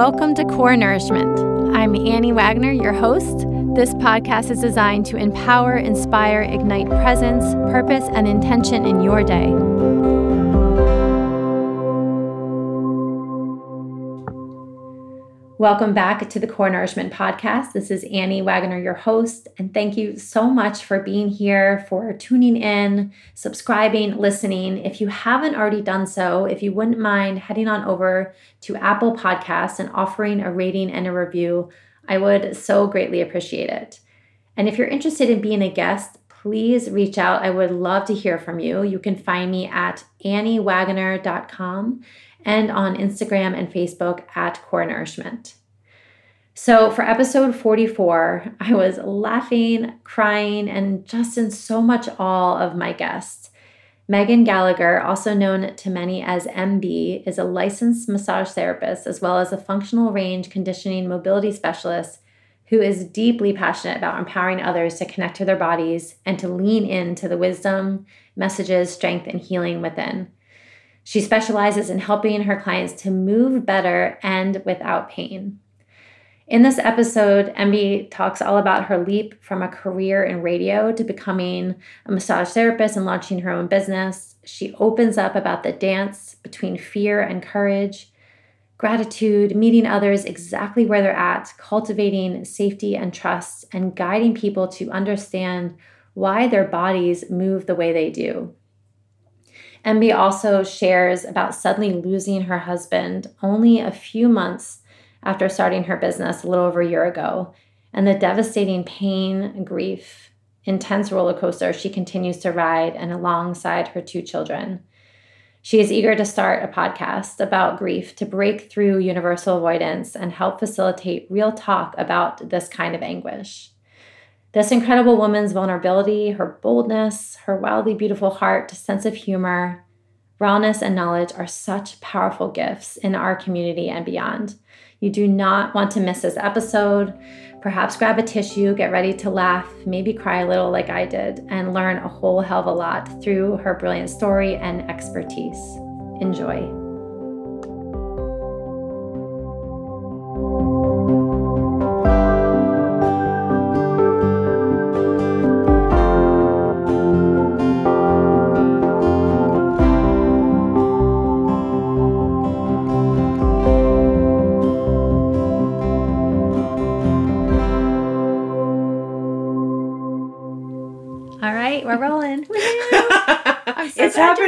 Welcome to Core Nourishment. I'm Annie Wagner, your host. This podcast is designed to empower, inspire, ignite presence, purpose, and intention in your day. Welcome back to the Core Nourishment Podcast. This is Annie Wagner, your host, and thank you so much for being here, for tuning in, subscribing, listening. If you haven't already done so, if you wouldn't mind heading on over to Apple Podcasts and offering a rating and a review, I would so greatly appreciate it. And if you're interested in being a guest, please reach out. I would love to hear from you. You can find me at anniewagner.com and on Instagram and Facebook at Core Nourishment. So, for episode 44, I was laughing, crying, and just in so much awe of my guests. Megan Gallagher, also known to many as MB, is a licensed massage therapist as well as a functional range conditioning mobility specialist who is deeply passionate about empowering others to connect to their bodies and to lean into the wisdom, messages, strength, and healing within. She specializes in helping her clients to move better and without pain. In this episode, MB talks all about her leap from a career in radio to becoming a massage therapist and launching her own business. She opens up about the dance between fear and courage, gratitude, meeting others exactly where they're at, cultivating safety and trust, and guiding people to understand why their bodies move the way they do. MB also shares about suddenly losing her husband only a few months after starting her business a little over a year ago, and the devastating pain, grief, intense roller coaster she continues to ride and alongside her two children. She is eager to start a podcast about grief to break through universal avoidance and help facilitate real talk about this kind of anguish. This incredible woman's vulnerability, her boldness, her wildly beautiful heart, sense of humor, rawness, and knowledge are such powerful gifts in our community and beyond. You do not want to miss this episode. Perhaps grab a tissue, get ready to laugh, maybe cry a little like I did, and learn a whole hell of a lot through her brilliant story and expertise. Enjoy.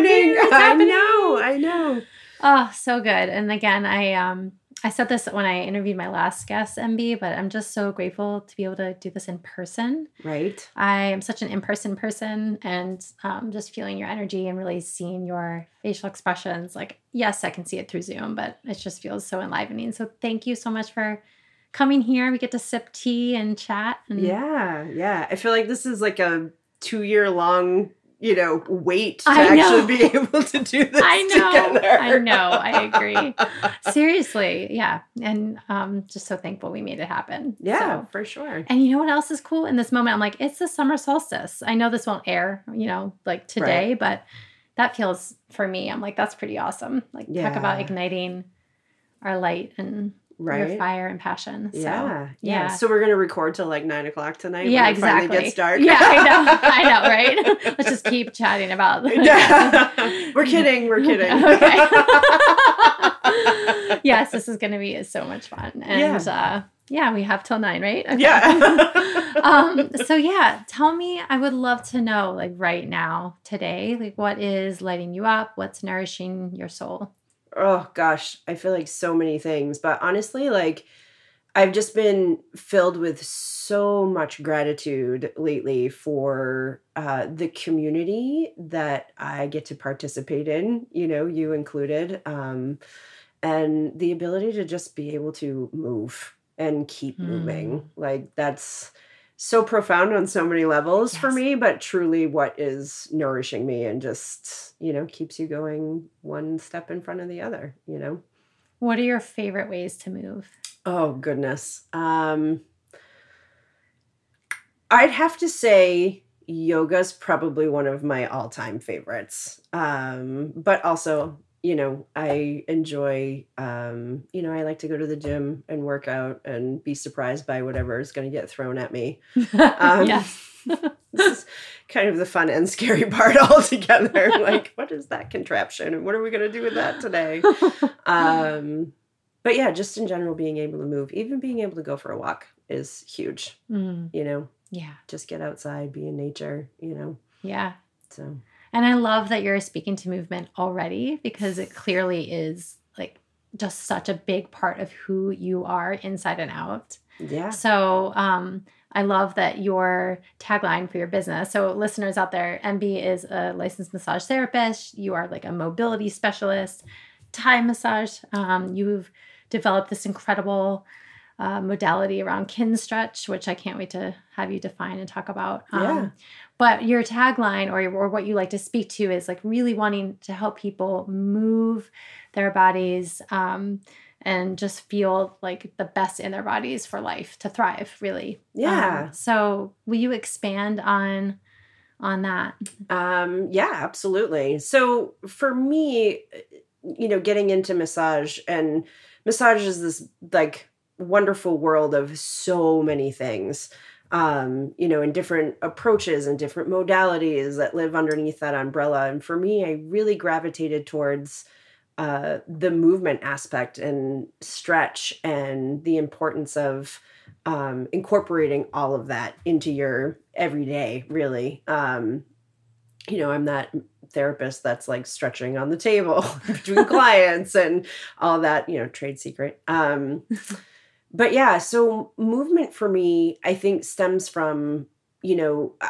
Happening. It's happening. I know. I know. Oh, so good. And again, I um I said this when I interviewed my last guest, MB, but I'm just so grateful to be able to do this in person. Right. I am such an in person person and um, just feeling your energy and really seeing your facial expressions. Like, yes, I can see it through Zoom, but it just feels so enlivening. So, thank you so much for coming here. We get to sip tea and chat. And- yeah. Yeah. I feel like this is like a two year long you know, wait to actually be able to do this I know. Together. I know. I agree. Seriously. Yeah. And um just so thankful we made it happen. Yeah, so, for sure. And you know what else is cool in this moment? I'm like, it's the summer solstice. I know this won't air, you know, like today, right. but that feels for me, I'm like, that's pretty awesome. Like yeah. talk about igniting our light and right? your fire and passion. So, yeah, yeah, So we're gonna record till like nine o'clock tonight. Yeah, exactly. Gets dark. Yeah, I know. I know, right? Let's just keep chatting about. we're kidding. We're kidding. okay. yes, this is gonna be so much fun, and yeah. Uh, yeah, we have till nine, right? Okay. Yeah. um, so yeah, tell me, I would love to know, like right now, today, like what is lighting you up? What's nourishing your soul? Oh gosh, I feel like so many things. But honestly, like I've just been filled with so much gratitude lately for uh, the community that I get to participate in, you know, you included, um, and the ability to just be able to move and keep mm. moving. Like that's so profound on so many levels yes. for me, but truly what is nourishing me and just, you know, keeps you going one step in front of the other, you know. What are your favorite ways to move? Oh, goodness. Um I'd have to say yoga's probably one of my all-time favorites. Um but also you know, I enjoy, um, you know, I like to go to the gym and work out and be surprised by whatever is going to get thrown at me. Um, yes. this is kind of the fun and scary part all together. like, what is that contraption and what are we going to do with that today? Um, but yeah, just in general, being able to move, even being able to go for a walk is huge. Mm, You know, yeah. just get outside, be in nature, you know. Yeah. So, And I love that you're speaking to movement already because it clearly is like just such a big part of who you are inside and out. yeah. So um, I love that your tagline for your business. So listeners out there, MB is a licensed massage therapist. You are like a mobility specialist, Thai massage. Um, you've developed this incredible uh, modality around Kinstretch, which I can't wait to have you define and talk about. Um, Yeah. But your tagline or, or what you like to speak to is like really wanting to help people move their bodies um, and just feel like the best in their bodies for life to thrive, really. Yeah. Um, so will you expand on on that? Um, yeah, absolutely. So for me, you know, getting into massage and massage is this like wonderful world of so many things. Um, you know, in different approaches and different modalities that live underneath that umbrella. And for me, I really gravitated towards uh, the movement aspect and stretch and the importance of um, incorporating all of that into your everyday, really. Um, you know, I'm that therapist that's like stretching on the table between clients and all that, you know, trade secret. Um, but yeah, so movement for me, I think stems from, you know, uh,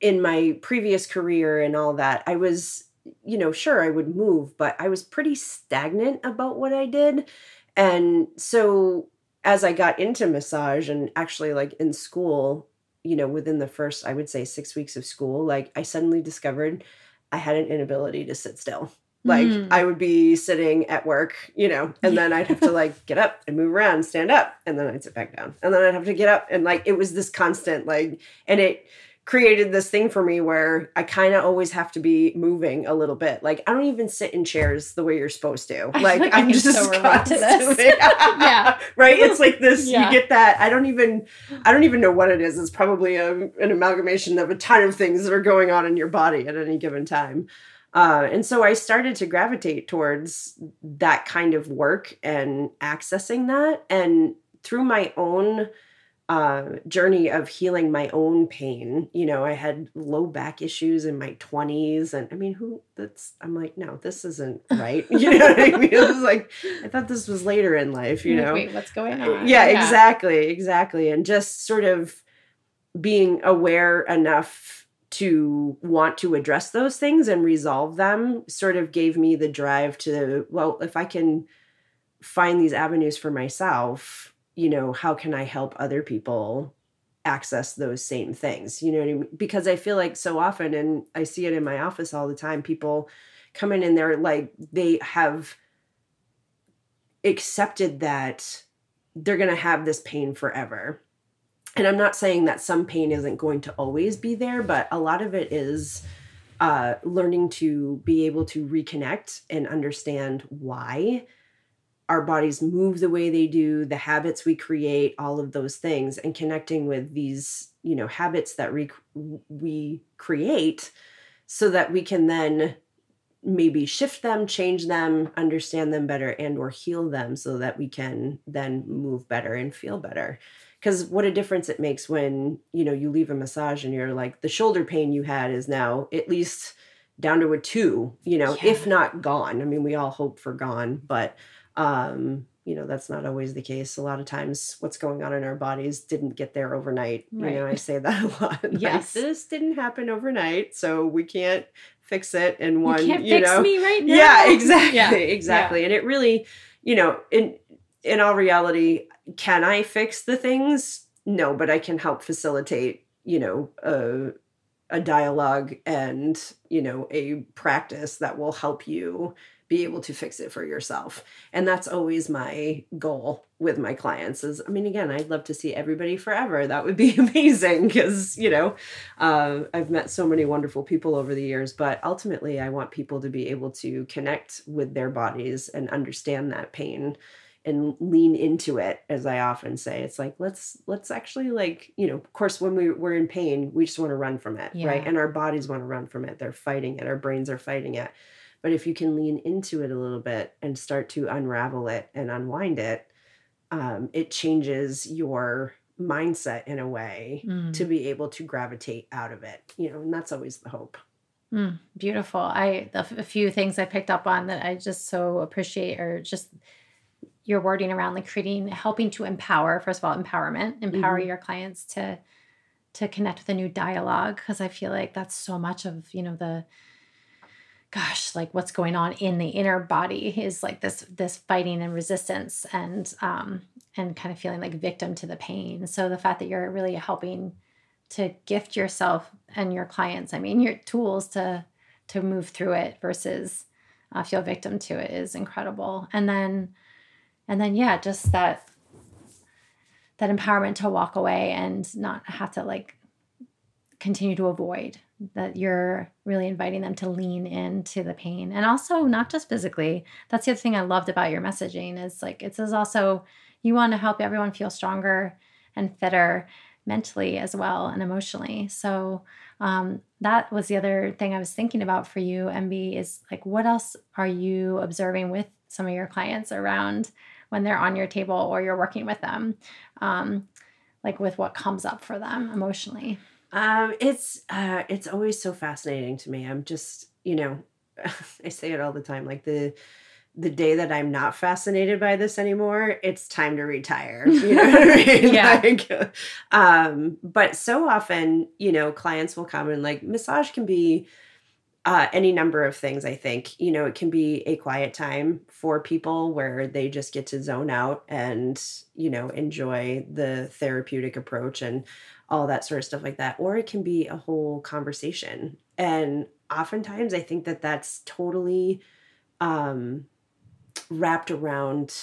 in my previous career and all that, I was, you know, sure I would move, but I was pretty stagnant about what I did. And so as I got into massage and actually like in school, you know, within the first, I would say six weeks of school, like I suddenly discovered I had an inability to sit still. Like Mm. I would be sitting at work, you know, and then I'd have to like get up and move around, stand up, and then I'd sit back down. And then I'd have to get up. And like it was this constant, like, and it created this thing for me where I kind of always have to be moving a little bit. Like I don't even sit in chairs the way you're supposed to. Like like I'm just so relate to this. constantly- Yeah. Right? It's like this Yeah. you get that I don't even I don't even know what it is. It's probably a, an amalgamation of a ton of things that are going on in your body at any given time. Uh, and so I started to gravitate towards that kind of work and accessing that. And through my own uh, journey of healing my own pain, you know, I had low back issues in my 20s. And I mean, who that's, I'm like, no, this isn't right. You know what I mean? It was like, I thought this was later in life, you know? Wait, what's going on? yeah, exactly exactly and just sort of being aware enough to want to address those things and resolve them sort of gave me the drive to well if i can find these avenues for myself you know how can i help other people access those same things you know I mean? because i feel like so often and i see it in my office all the time people come in and they're like they have accepted that they're going to have this pain forever. And I'm not saying that some pain isn't going to always be there, but a lot of it is uh, learning to be able to reconnect and understand why our bodies move the way they do, the habits we create, all of those things, and connecting with these, you know, habits that we we create, so that we can then maybe shift them change them understand them better and or heal them so that we can then move better and feel better because what a difference it makes when you know you leave a massage and you're like the shoulder pain you had is now at least down to a two you know Yeah. if not gone i mean we all hope for gone but um you know that's not always the case a lot of times what's going on in our bodies didn't get there overnight you know Right. i say that a lot Like, Yes. this didn't happen overnight so we can't fix it in one. You can't you fix know me right now. yeah exactly Yeah, exactly and it really you know in in all reality can i fix the things no but i can help facilitate you know a a dialogue and you know a practice that will help you be able to fix it for yourself. And that's always my goal with my clients is I mean again, I'd love to see everybody forever. That would be amazing because, you know, uh, I've met so many wonderful people over the years, but ultimately I want people to be able to connect with their bodies and understand that pain and lean into it as i often say it's like let's let's actually like you know of course when we, we're in pain we just want to run from it yeah. right and our bodies want to run from it they're fighting it our brains are fighting it but if you can lean into it a little bit and start to unravel it and unwind it, um, it changes your mindset in a way mm. to be able to gravitate out of it. You know, and that's always the hope. Mm, beautiful. I the a few things I picked up on that I just so appreciate are just your wording around like creating helping to empower first of all empowerment empower mm-hmm. your clients to to connect with a new dialogue because i feel like that's so much of you know the gosh like what's going on in the inner body is like this this fighting and resistance and um and kind of feeling like victim to the pain so the fact that you're really helping to gift yourself and your clients i mean your tools to to move through it versus uh, feel victim to it is incredible and then and then yeah just that that empowerment to walk away and not have to like continue to avoid that you're really inviting them to lean into the pain. And also not just physically that's the other thing i loved about your messaging is like it says also you want to help everyone feel stronger and fitter mentally as well and emotionally. So um, that was the other thing i was thinking about for you mb is like what else are you observing with some of your clients around when they're on your table or you're working with them um, like with what comes up for them emotionally um, it's uh, it's always so fascinating to me. I'm just, you know, I say it all the time. Like the the day that I'm not fascinated by this anymore, it's time to retire. You know what I mean? yeah. Like, um, but so often, you know, clients will come and like massage can be uh, any number of things, I think. You know, it can be a quiet time for people where they just get to zone out and, you know, enjoy the therapeutic approach and all that sort of stuff like that. Or it can be a whole conversation. And oftentimes I think that that's totally um, wrapped around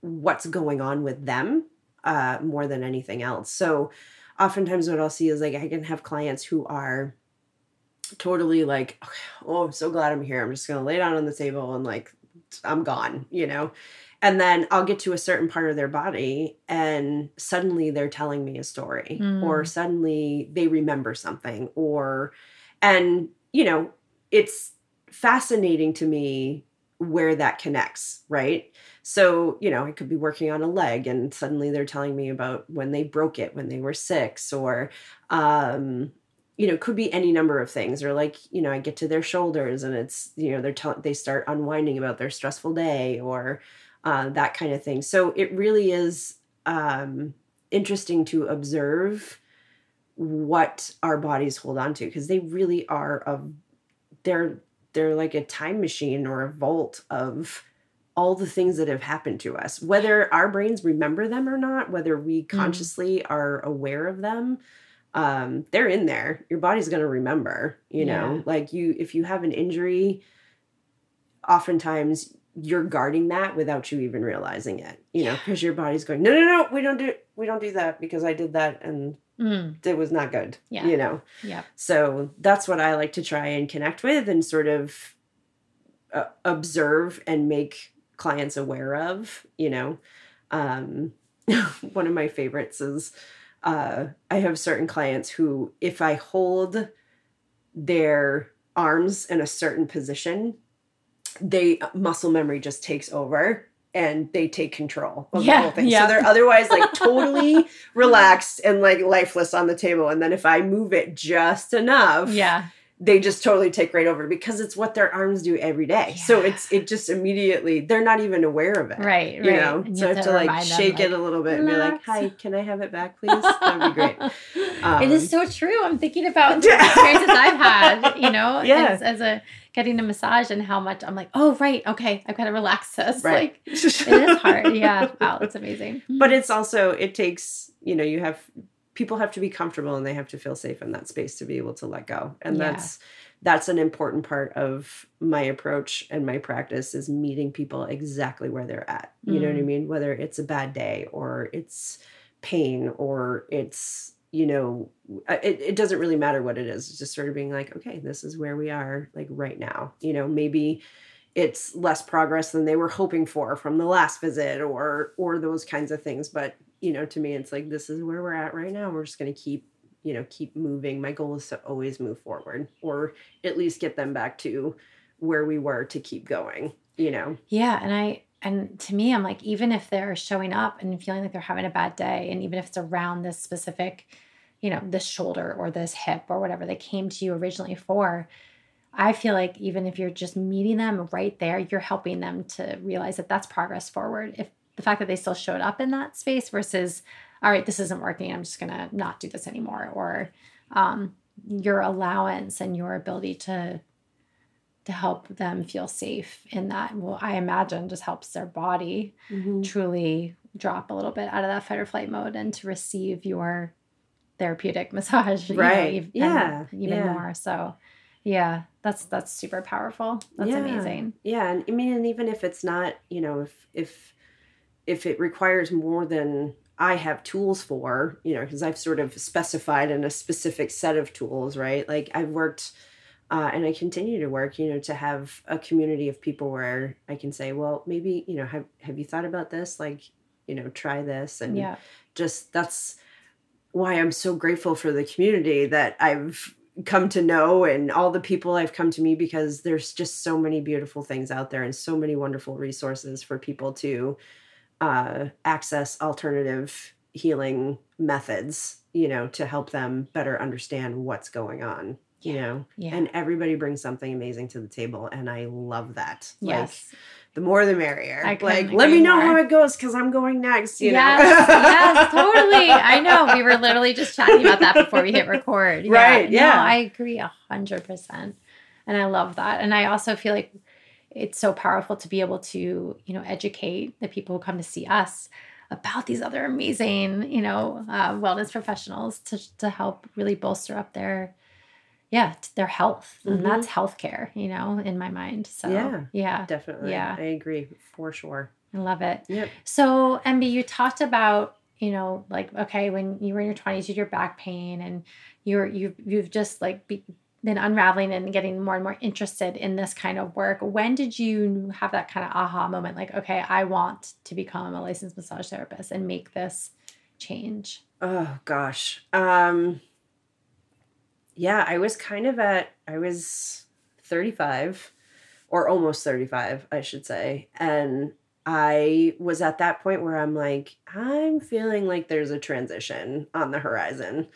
what's going on with them uh, more than anything else. So oftentimes what I'll see is like I can have clients who are totally like, oh, I'm so glad I'm here. I'm just gonna lay down on the table and like I'm gone, you know. And then I'll get to a certain part of their body and suddenly they're telling me a story mm. or suddenly they remember something or and you know, it's fascinating to me where that connects, right? So, you know, I could be working on a leg and suddenly they're telling me about when they broke it when they were 6 or um you know, could be any number of things. Or like, you know, I get to their shoulders and it's, you know, they're telling they start unwinding about their stressful day or uh, that kind of thing. So it really is um, interesting to observe what our bodies hold on to because they really are of they're they're like a time machine or a vault of all the things that have happened to us whether our brains remember them or not whether we mm. consciously mm. are aware of them um, they're in there. Your body's going to remember, you know, yeah. like you, if you have an injury, oftentimes you're guarding that without you even realizing it, you know, because your body's going, no, no, no, we don't do, we don't do that because I did that and mm. it was not good, yeah. you know? Yeah. So that's what I like to try and connect with and sort of uh, observe and make clients aware of, you know. Um, one of my favorites is, uh, I have certain clients who, if I hold their arms in a certain position, they muscle memory just takes over and they take control of yeah, the whole thing. Yeah. So they're otherwise like totally relaxed and like lifeless on the table. And then if I move it just enough, yeah, they just totally take right over because it's what their arms do every day. Yeah. So it's it just immediately they're not even aware of it. Right. You right. know? so I have to, like shake them, it a little bit and be like, Hi, can I have it back, please? That'd be great. Um, it is so true. I'm thinking about the experiences I've had, you know, yeah. as, as, a getting a massage and how much I'm like, oh right, okay, I've got to relax this. Right. Like it is hard. Yeah. Wow, it's amazing. But it's also it takes, you know, you have people have to be comfortable and they have to feel safe in that space to be able to let go and yeah. that's that's an important part of my approach and my practice is meeting people exactly where they're at. You mm. know what I mm. mean? Whether it's a bad day or it's pain or it's you know it, it doesn't really matter what it is it's just sort of being like okay this is where we are like right now you know maybe it's less progress than they were hoping for from the last visit or or those kinds of things but you know to me it's like this is where we're at right now we're just going to keep you know keep moving. My goal is to always move forward or at least get them back to where we were to keep going you know? Yeah and i and to me i'm like even if they're showing up and feeling like they're having a bad day and even if it's around this specific you know this shoulder or this hip or whatever they came to you originally for i feel like even if you're just meeting them right there you're helping them to realize that that's progress forward. If the fact that they still showed up in that space versus all right this isn't working. I'm just gonna not do this anymore or um, your allowance and your ability to to help them feel safe in that well i imagine just helps their body mm-hmm. truly drop a little bit out of that fight or flight mode and to receive your therapeutic massage right. you know, yeah. even yeah. more. So yeah that's that's super powerful. That's yeah. amazing. Yeah. And i mean and even if it's not you know if if if it requires more than I have tools for, you know, because I've sort of specified in a specific set of tools, right? Like I've worked uh, and I continue to work, you know, to have a community of people where I can say, well, maybe, you know, have, have you thought about this? Like, you know, try this. And yeah. just that's why I'm so grateful for the community that I've come to know and all the people I've come to me because there's just so many beautiful things out there and so many wonderful resources for people to uh, access alternative healing methods, you know, to help them better understand what's going on you know? yeah. and everybody brings something amazing to the table and i love that. Yes. like, the more the merrier. Like let me know more. how it goes because i'm going next you yes, know? Yes totally. I know. We were literally just chatting about that before we hit record. Right yeah, No, i agree a hundred percent. And i love that. And i also feel like it's so powerful to be able to you know educate the people who come to see us about these other amazing you know uh, wellness professionals to, to help really bolster up their yeah their health. Mm-hmm. and that's healthcare you know in my mind. So yeah yeah definitely. yeah. I agree for sure. I love it. Yep. so mb you talked about you know like okay when you were in your 20s you had your back pain and you're you've you've just like be, been unraveling and getting more and more interested in this kind of work when did you have that kind of aha moment like okay i want to become a licensed massage therapist and make this change oh gosh um yeah, I was kind of at, I was 35 or almost 35, I should say. And I was at that point where I'm like, I'm feeling like there's a transition on the horizon.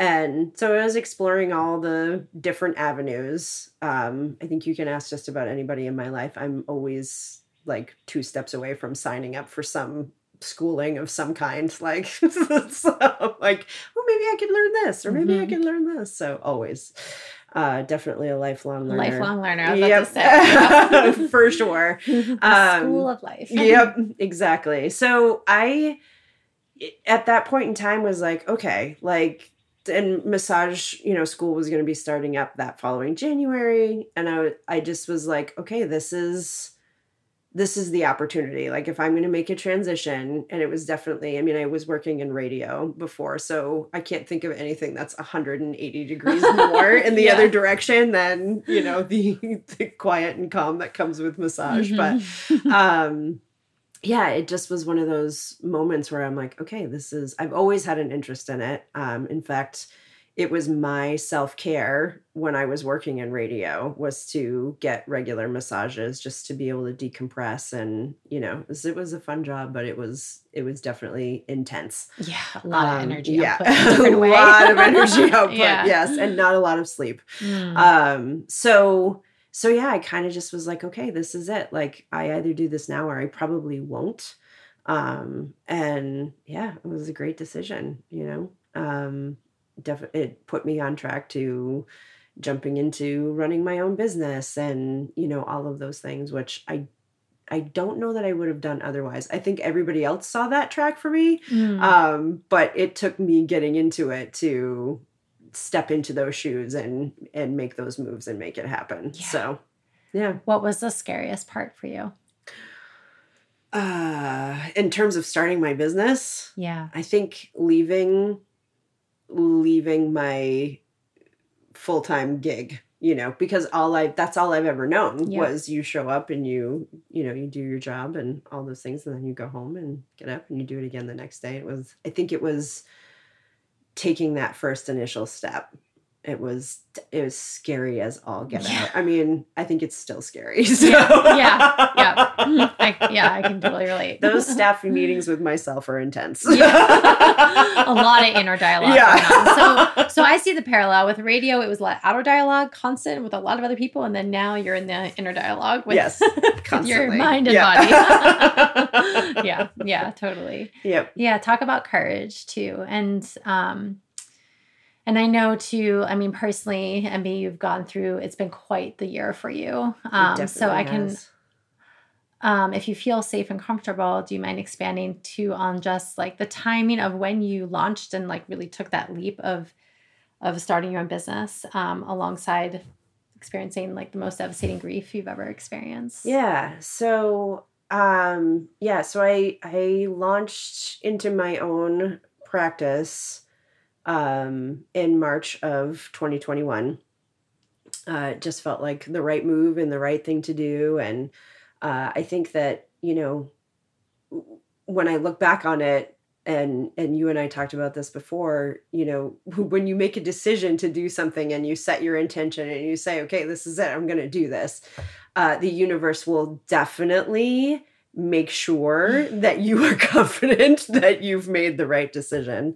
And so I was exploring all the different avenues. Um, I think you can ask just about anybody in my life. I'm always like two steps away from signing up for some schooling of some kind like so like well maybe i could learn this or maybe mm-hmm. i could learn this so always uh definitely a lifelong learner lifelong learner I yep. for sure um, school of life yep exactly so i at that point in time was like okay like and massage you know school was going to be starting up that following january and i i just was like okay this is this is the opportunity. Like if I'm going to make a transition, and it was definitely, I mean, I was working in radio before, so I can't think of anything that's 180 degrees more in the yeah. other direction than, you know, the, the quiet and calm that comes with massage. Mm-hmm. But um yeah, it just was one of those moments where I'm like, okay, this is I've always had an interest in it. Um, in fact, it was my self-care when I was working in radio was to get regular massages just to be able to decompress and you know it was, a fun job but it was it was definitely intense yeah a lot um, of energy yeah a, a lot of energy output yeah. yes and not a lot of sleep mm. um so so yeah I kind of just was like okay this is it. Like I either do this now or I probably won't. Um and yeah it was a great decision you know? Um def- it put me on track to jumping into running my own business and you know all of those things which i i don't know that i would have done otherwise. I think everybody else saw that track for me mm. um but it took me getting into it to step into those shoes and and make those moves and make it happen. Yeah. So, yeah. What was the scariest part for you? Uh in terms of starting my business, Yeah. I think leaving leaving my full-time gig, you know, because all I that's all I've ever known Yeah. was you show up and you, you know, you do your job and all those things and then you go home and get up and you do it again the next day. It was I think it was taking that first initial step. It was it was scary as all get Yeah. out. I mean, I think it's still scary. So. Yeah, yeah, yeah. I, yeah, I can totally relate. Those staff meetings with myself are intense. Yeah. a lot of inner dialogue Yeah. going on. So, so I see the parallel with radio. It was a lot outer dialogue, constant with a lot of other people, and then now you're in the inner dialogue with, Yes, with your mind and Yeah. body. yeah, yeah, totally. Yep. Yeah, talk about courage too, and um, and I know too. I mean, personally, MB, you've gone through. It's been quite the year for you. Um, so I can um, if you feel safe and comfortable, do you mind expanding too on just like the timing of when you launched and like really took that leap of of starting your own business um, alongside experiencing like the most devastating grief you've ever experienced? Yeah. So um yeah, so I I launched into my own practice um in March of 2021. Uh just felt like the right move and the right thing to do and uh I think that, you know, when I look back on it and and you and I talked about this before, you know, when you make a decision to do something and you set your intention and you say, okay, this is it, I'm going to do this uh, the universe will definitely make sure that you are confident that you've made the right decision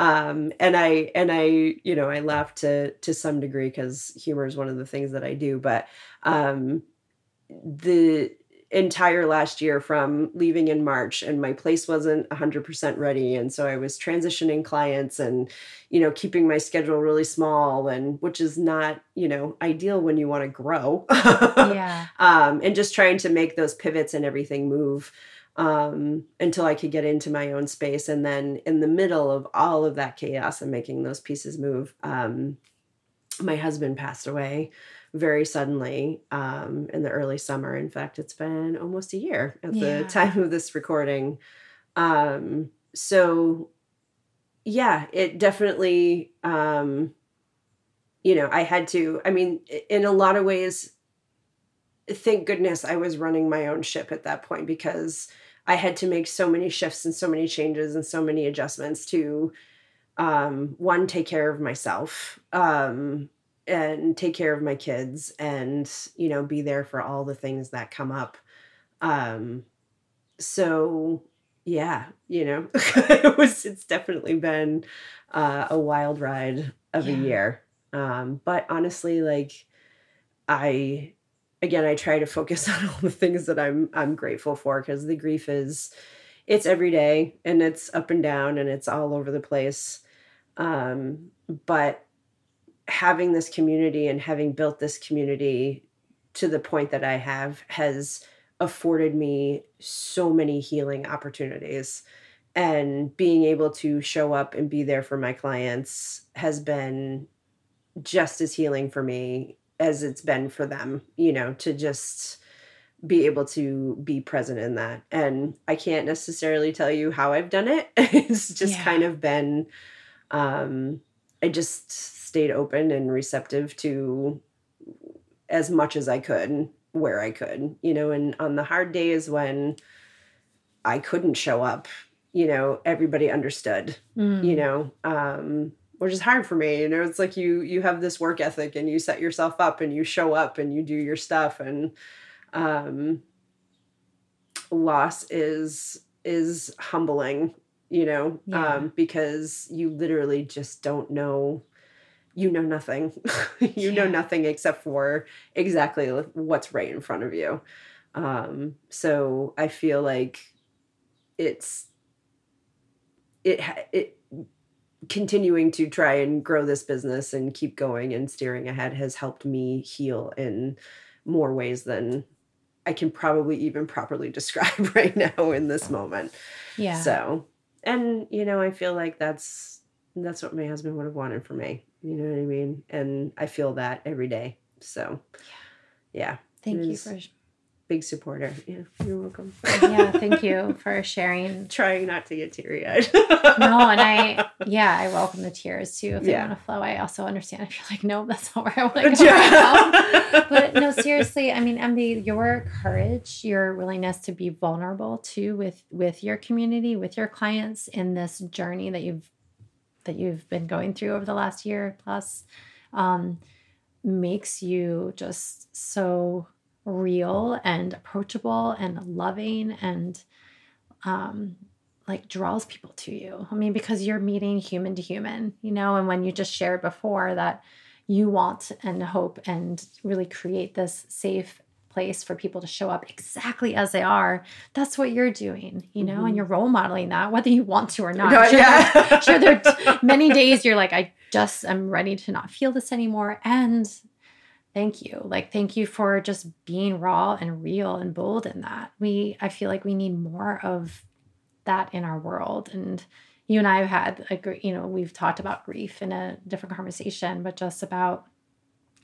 um and i and i you know i laugh to to some degree because humor is one of the things that i do but um the entire last year from leaving in march and my place wasn't 100% ready and so i was transitioning clients and you know keeping my schedule really small and which is not you know ideal when you want to grow Yeah. um, and just trying to make those pivots and everything move um, until I could get into my own space. And then in the middle of all of that chaos and making those pieces move, um, my husband passed away very suddenly um, in the early summer. In fact, it's been almost a year at Yeah. the time of this recording. Um, so, yeah, it definitely, um, you know, I had to, I mean, in a lot of ways, thank goodness I was running my own ship at that point because I had to make so many shifts and so many changes and so many adjustments to um one take care of myself um and take care of my kids and you know be there for all the things that come up. Um so yeah you know it was it's definitely been uh, a wild ride of a year. Um but honestly like i again i try to focus on all the things that i'm i'm grateful for because the grief is it's every day and it's up and down and it's all over the place. Um but having this community and having built this community to the point that i have has afforded me so many healing opportunities. And being able to show up and be there for my clients has been just as healing for me as it's been for them you know to just be able to be present in that and i can't necessarily tell you how i've done it it's just Yeah. kind of been um i just stayed open and receptive to as much as i could where i could you know and on the hard days when i couldn't show up you know everybody understood Mm. you know um which is hard for me you know it's like you you have this work ethic and you set yourself up and you show up and you do your stuff and um loss is is humbling you know Yeah. um because you literally just don't know you know nothing. You know nothing except for exactly what's right in front of you. Um so i feel like it's it it continuing to try and grow this business and keep going and steering ahead has helped me heal in more ways than I can probably even properly describe right now in this moment. yeah. So, and you know, I feel like that's that's what my husband would have wanted for me. You know what I mean? And I feel that every day. So, yeah. Thank it you for big supporter. Yeah, you're welcome. yeah, thank you for sharing. Trying not to get teary eyed. No, and I yeah, I welcome the tears too if they want to flow. I also understand if you're like, no, that's not where I want to go right. But no, seriously, I mean, MB, your courage, your willingness to be vulnerable too with with your community, with your clients in this journey that you've that you've been going through over the last year plus, um, makes you just so real and approachable and loving and um like draws people to you. I mean, because you're meeting human to human, you know, and when you just shared before that you want and hope and really create this safe place for people to show up exactly as they are, that's what you're doing, you know, and Mhm. you're role modeling that, whether you want to or not. No, Sure, yeah. sure there are many days you're like, I just am ready to not feel this anymore. And thank you. Like, thank you for just being raw and real and bold in that. We, I feel like we need more of that in our world. And you and I have had a you know, we've talked about grief in a different conversation, but just about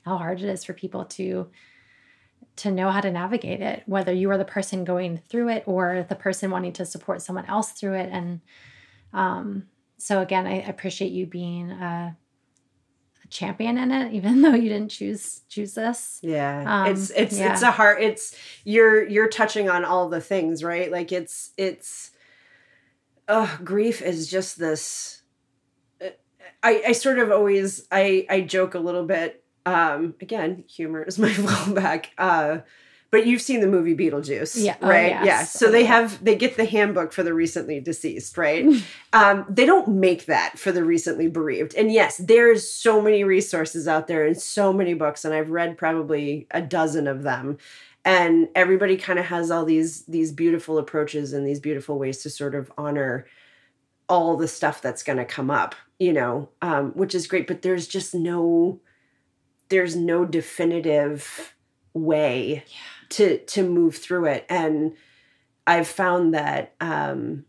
how hard it is for people to to know how to navigate it whether you are the person going through it or the person wanting to support someone else through it and um so again i appreciate you being a champion in it even though you didn't choose choose this Yeah. Um, it's it's yeah. it's a hard it's you're you're touching on all the things, right? Like it's it's uh grief is just this uh, I I sort of always I I joke a little bit um again, humor is my fallback. Uh but you've seen the movie Beetlejuice, Yeah. Oh, right? yes. Yeah. So they have they get the handbook for the recently deceased, right? um, they don't make that for the recently bereaved. And yes, there's so many resources out there and so many books, and I've read probably a dozen of them. And everybody kind of has all these these beautiful approaches and these beautiful ways to sort of honor all the stuff that's going to come up, you know, um, which is great. But there's just no there's no definitive way to to move through it. And i've found that um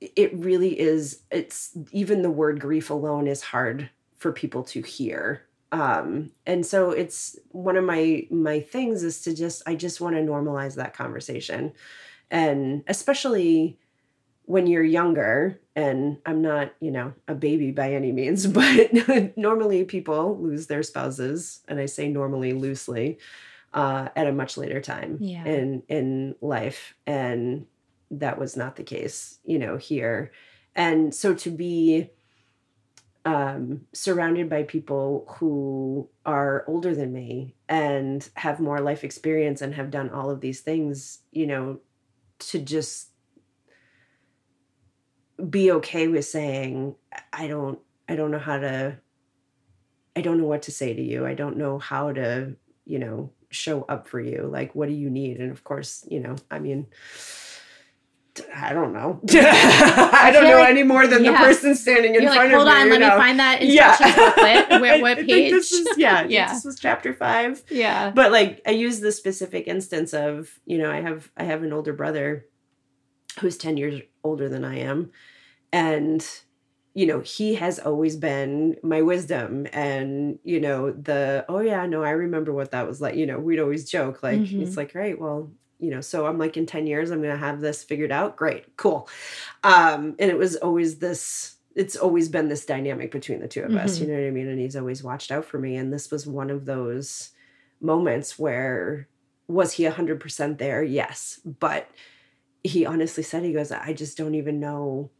it really is it's even the word grief alone is hard for people to hear. Um and so it's one of my my things is to just i just want to normalize that conversation. And especially when you're younger and i'm not you know a baby by any means but normally people lose their spouses and i say normally loosely uh, at a much later time Yeah. in in life. And that was not the case you know here. And so to be um, surrounded by people who are older than me and have more life experience and have done all of these things you know to just be okay with saying i don't i don't know how to i don't know what to say to you. I don't know how to you know show up for you like what do you need and of course you know i mean I don't know. I don't know like- any more than the person standing in you're front like hold of me. Hold on let me find that instructions booklet where, what page this is, yeah, Yeah. This was chapter five. yeah But like I use the specific instance of, you know, I have I have an older brother who's 10 years older than I am. And you know, he has always been my wisdom and, you know, the oh yeah, no, I remember what that was like. You know, we'd always joke like Mhm. it's like, right, well, you know, so I'm like in 10 years I'm going to have this figured out. Great. Cool. Um and it was always this it's always been this dynamic between the two of us, Mhm. you know what I mean? And he's always watched out for me and this was one of those moments where was he 100% there? Yes. But he honestly said, he goes, I just don't even know.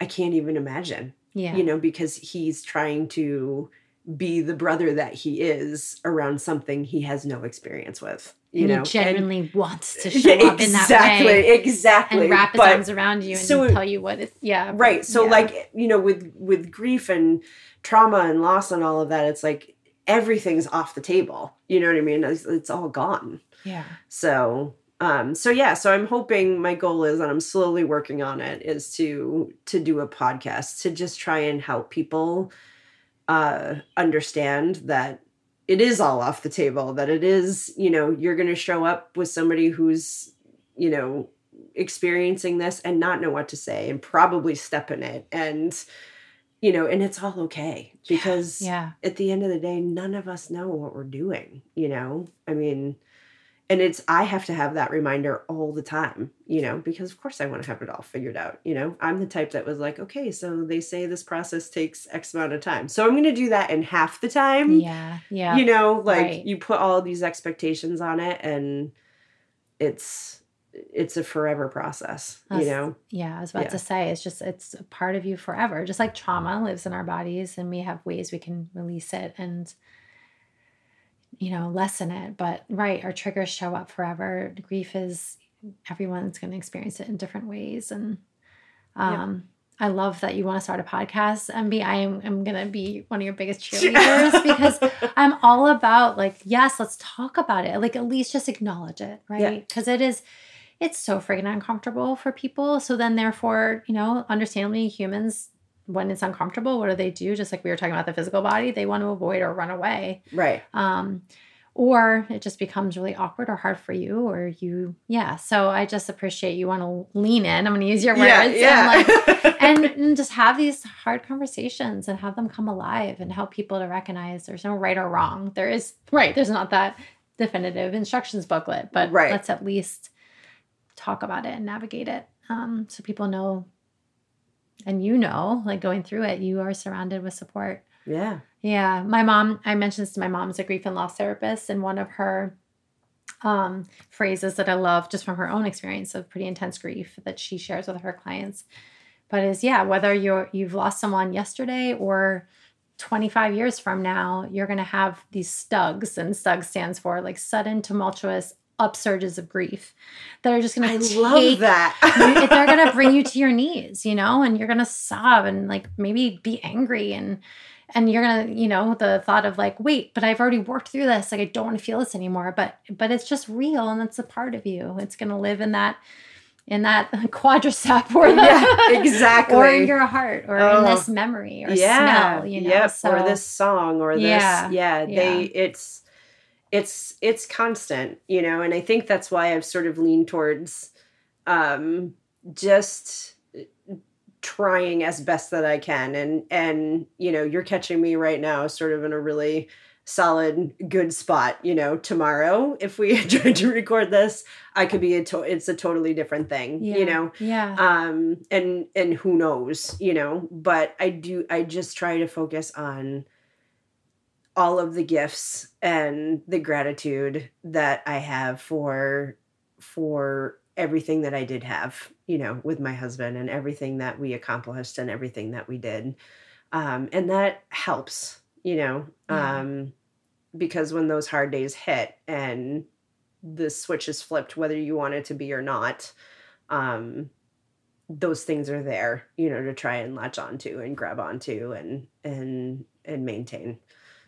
I can't even imagine, yeah you know, because he's trying to be the brother that he is around something he has no experience with, you and know. he and- genuinely wants to show up in that exactly, way exactly. and wrap his But- arms around you and so- tell you what it's yeah right so yeah. like you know with with grief and trauma and loss and all of that it's like everything's off the table you know what i mean it's, it's all gone yeah so um so yeah so i'm hoping my goal is and i'm slowly working on it is to to do a podcast to just try and help people uh understand that it is all off the table that it is you know you're going to show up with somebody who's you know experiencing this and not know what to say and probably step in it and you know, and it's all okay because Yeah. at the end of the day, none of us know what we're doing, you know? I mean, and it's, I have to have that reminder all the time, you know, because of course I want to have it all figured out, you know? I'm the type that was like, okay, so they say this process takes X amount of time. So I'm going to do that in half the time. Yeah. Yeah. You know, like Right. you put all these expectations on it and it's, it's a forever process, you know? Yeah, I was about Yeah. to say it's just it's a part of you forever. Just like trauma lives in our bodies and we have ways we can release it and you know, lessen it. But right, our triggers show up forever. Grief is everyone's going to experience it in different ways and Yeah. um I love that you want to start a podcast, MB. I am I'm gonna be one of your biggest cheerleaders because I'm all about like, yes, let's talk about it. Like at least just acknowledge it, right? Because it is it's so freaking uncomfortable for people. So then therefore, you know, understandably humans when it's uncomfortable, what do they do? Just like we were talking about the physical body, they want to avoid or run away. right. Um, or it just becomes really awkward or hard for you, or you, yeah. So I just appreciate you want to lean in. I'm going to use your words Yeah, and like yeah. and, and just have these hard conversations and have them come alive and help people to recognize there's no right or wrong. There is right. There's not that definitive instructions booklet, but Right. let's at least talk about it and navigate it, um, so people know. And you know, like going through it, you are surrounded with support. yeah. Yeah, my mom. I mentioned this to my mom as a grief and loss therapist, and one of her um, phrases that I love, just from her own experience of pretty intense grief that she shares with her clients, but is yeah, whether you're you've lost someone yesterday or 25 years from now, you're going to have these stugs, and stug stands for like sudden tumultuous upsurges of grief that are just going to. I to love that. you- they're gonna bring you to your knees, you know, and you're gonna sob and like maybe be angry and and you're gonna, you know, the thought of like, wait, but I've already worked through this. Like I don't want to feel this anymore. But but it's just real and it's a part of you. It's gonna live in that in that quadricep or the Yeah, exactly. or in your heart or Oh. in this memory or yeah, smell, you know. Yep. So or this song or this. Yeah, Yeah. They yeah. it's it's it's constant, you know, and I think that's why I've sort of leaned towards um just trying as best that I can. And and you know, you're catching me right now sort of in a really solid good spot you know tomorrow if we tried to record this i could be a to- it's a totally different thing yeah, you know? Yeah. um and and who knows you know? But i do i just try to focus on all of the gifts and the gratitude that i have for for everything that i did have you know with my husband and everything that we accomplished and everything that we did um and that helps you know Yeah. um because when those hard days hit and the switch is flipped whether you want it to be or not um those things are there you know to try and latch onto and grab onto and and and maintain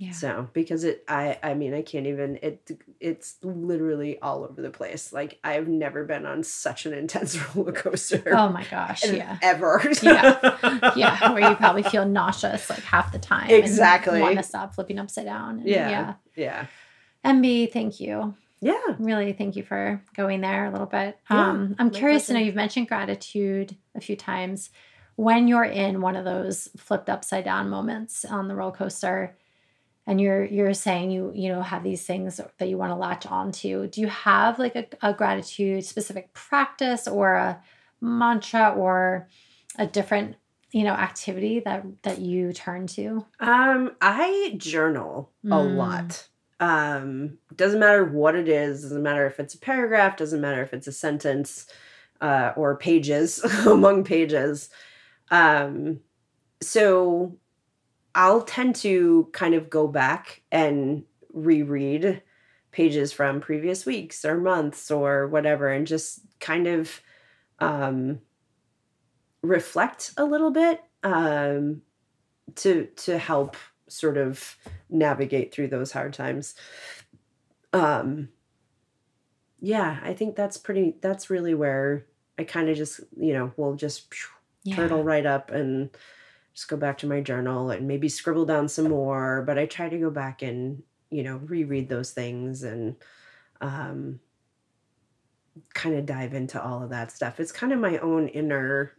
yeah. so because it i i mean i can't even it it's literally all over the place like i've never been on such an intense roller coaster oh my gosh. Yeah. ever Yeah. yeah, where you probably feel nauseous like half the time. Exactly. You want to stop flipping upside down. And Yeah. yeah. yeah MB, thank you. yeah Really, thank you for going there a little bit. Yeah, um, I'm curious to know you've mentioned gratitude a few times. When you're in one of those flipped upside down moments on the roller coaster, and you're you're saying you you know have these things that you want to latch onto, do you have like a, a gratitude specific practice or a mantra or a different you know activity that that you turn to? Um, I journal a Mm. lot. Um, doesn't matter what it is, doesn't matter if it's a paragraph, doesn't matter if it's a sentence, uh, or pages among pages. Um, so I'll tend to kind of go back and reread pages from previous weeks or months or whatever and just kind of um reflect a little bit um to to help sort of navigate through those hard times um yeah i think that's pretty that's really where i kind of just you know we'll just Yeah. turtle right up and just go back to my journal and maybe scribble down some more but i try to go back and you know reread those things and um kind of dive into all of that stuff it's kind of my own inner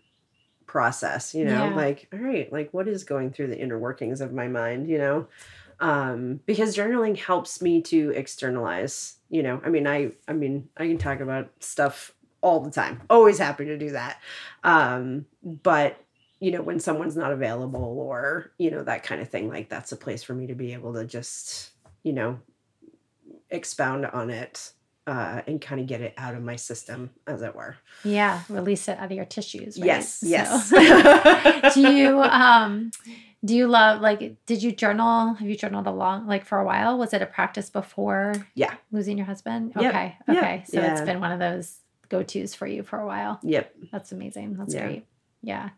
process, you know, Yeah. like, all right, like what is going through the inner workings of my mind, you know? Um, because journaling helps me to externalize, you know. I mean, I I mean, I can talk about stuff all the time. Always happy to do that. Um, but you know, when someone's not available or, you know, that kind of thing, like that's a place for me to be able to just, you know, expound on it uh, and kind of get it out of my system, as it were. Yeah, release it out of your tissues. Right? Yes, So- yes. do you um do you love like did you journal have you journaled along like for a while was it a practice before Yeah. losing your husband Yep. okay Yep. okay so it's been one of those go-to's for you for a while Yep. that's amazing that's Yeah. great yeah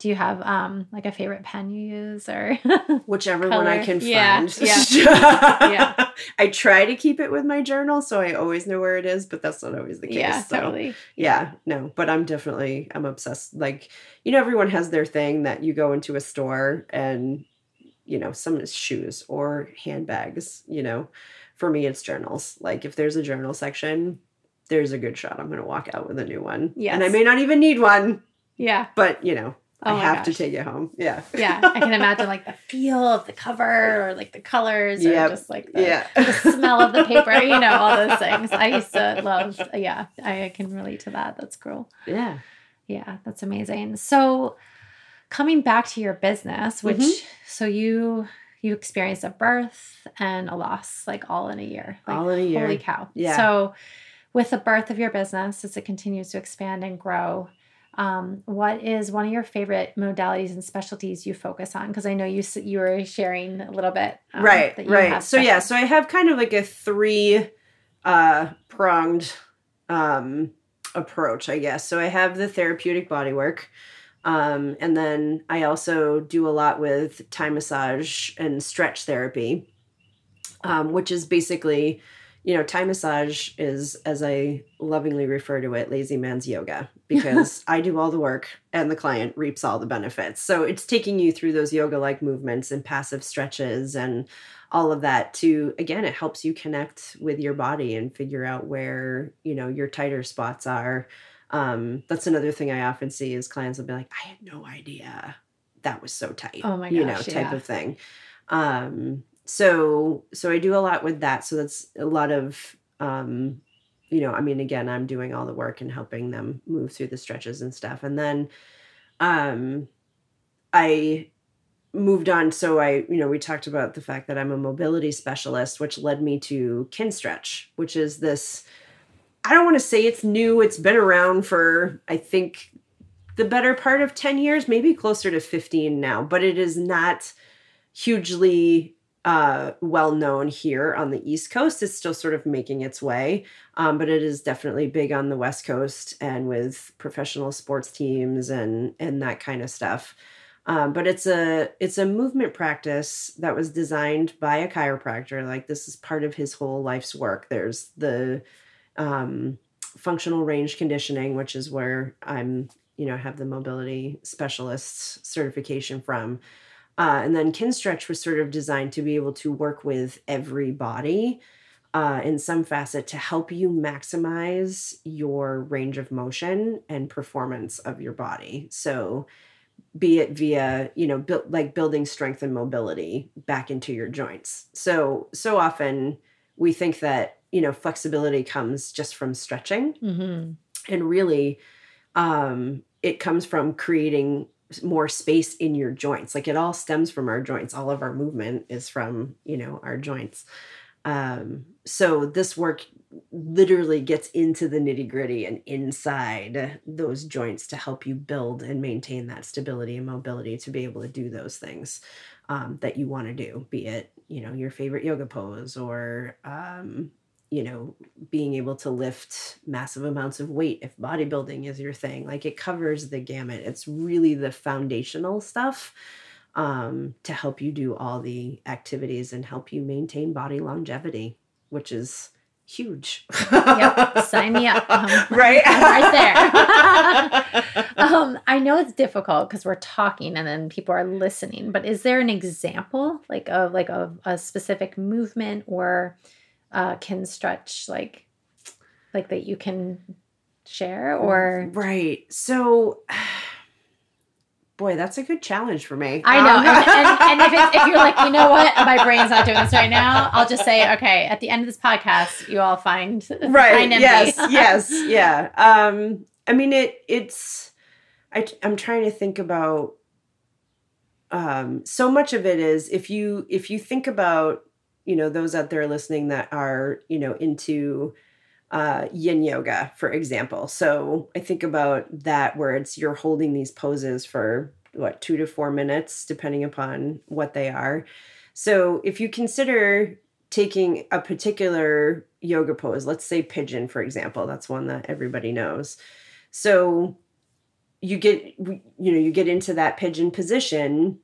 do you have um like a favorite pen you use or Whichever one I can find. yeah. Yeah. I try to keep it with my journal so I always know where it is, but that's not always the case. yeah so. totally Yeah, no, but I'm definitely I'm obsessed. Like, you know, everyone has their thing that you go into a store and you know, some is shoes or handbags, you know. For me it's journals. Like if there's a journal section, there's a good shot I'm gonna walk out with a new one. Yeah, And I may not even need one, yeah but you know, Oh I have to take it home. Yeah. yeah i can imagine like the feel of the cover or like the colors or Yep. just like the, Yeah. the smell of the paper, you know, all those things. I used to love, yeah, I can relate to that. That's cool. yeah. Yeah, that's amazing. So, coming back to your business, which, Mhm. so you, you experienced a birth and a loss like all in a year. Like, All in a year. Holy cow. Yeah. So, with the birth of your business, as it continues to expand and grow, um, what is one of your favorite modalities and specialties you focus on? Because I know you you were sharing a little bit, um, right that you right so yeah so i have kind of like a three uh pronged um approach i guess so i have the therapeutic body work um and then i also do a lot with Thai massage and stretch therapy um which is basically you know Thai massage is as i lovingly refer to it lazy man's yoga because i do all the work and the client reaps all the benefits so it's taking you through those yoga like movements and passive stretches and all of that to again it helps you connect with your body and figure out where you know your tighter spots are um that's another thing i often see is clients will be like i had no idea that was so tight Oh my gosh. you know type yeah. of thing um so so i do a lot with that. So that's a lot of um you know i mean again i'm doing all the work and helping them move through the stretches and stuff. And then um i moved on. So i you know we talked about the fact that i'm a mobility specialist which led me to Kinstretch which is this i don't want to say it's new it's been around for i think the better part of 10 years maybe closer to 15 now but it is not hugely uh, well known here on the East Coast. It's still sort of making its way, um, but it is definitely big on the West Coast and with professional sports teams and and that kind of stuff. Um, but it's a it's a movement practice that was designed by a chiropractor. Like this is part of his whole life's work. There's the um, functional range conditioning, which is where I'm you know have the mobility specialist certification from. Uh, and then Kinstretch was sort of designed to be able to work with every body uh, in some facet to help you maximize your range of motion and performance of your body. So, be it via you know build like building strength and mobility back into your joints. So so often we think that you know flexibility comes just from stretching Mhm. and really um it comes from creating more space in your joints. Like it all stems from our joints. All of our movement is from you know our joints. Um so this work literally gets into the nitty gritty and inside those joints to help you build and maintain that stability and mobility to be able to do those things um, that you want to do be it you know your favorite yoga pose or um, you know being able to lift massive amounts of weight if bodybuilding is your thing like it covers the gamut it's really the foundational stuff um, to help you do all the activities and help you maintain body longevity which is huge Yep, sign me up. Um, right right there. um, I know it's difficult because we're talking and then people are listening, but is there an example like of like a, a specific movement or uh, Kinstretch like like that you can share or right so boy, that's a good challenge for me. I know. Um, and, and, and if, it's, if you're like, you know what, my brain's not doing this right now, I'll just say, okay, at the end of this podcast, you all find right. find. Yes. yes. Yeah. Um, I mean, it. It's. I. I'm trying to think about. Um, so much of it is if you if you think about you know those out there listening that are you know into uh, yin yoga, for example. So I think about that where it's you're holding these poses for what two to four minutes, depending upon what they are. So if you consider taking a particular yoga pose, let's say pigeon, for example, that's one that everybody knows. So you get you know you get into that pigeon position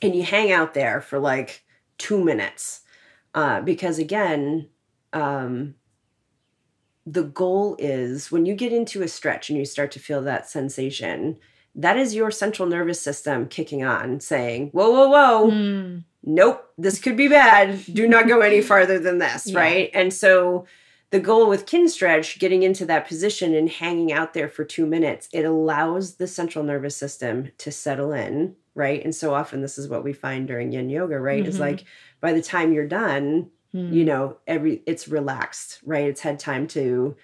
and you hang out there for like two minutes uh, because again um, the goal is when you get into a stretch and you start to feel that sensation, that is your central nervous system kicking on, saying, Whoa, whoa, whoa, Mm. nope, this could be bad. Do not go any farther than this, Yeah. right? And so the goal with Kinstretch getting into that position and hanging out there for two minutes, it allows the central nervous system to settle in, right? And so often this is what we find during yin yoga, right? Is Mhm. like by the time you're done, Mm. you know every it's relaxed right it's had time to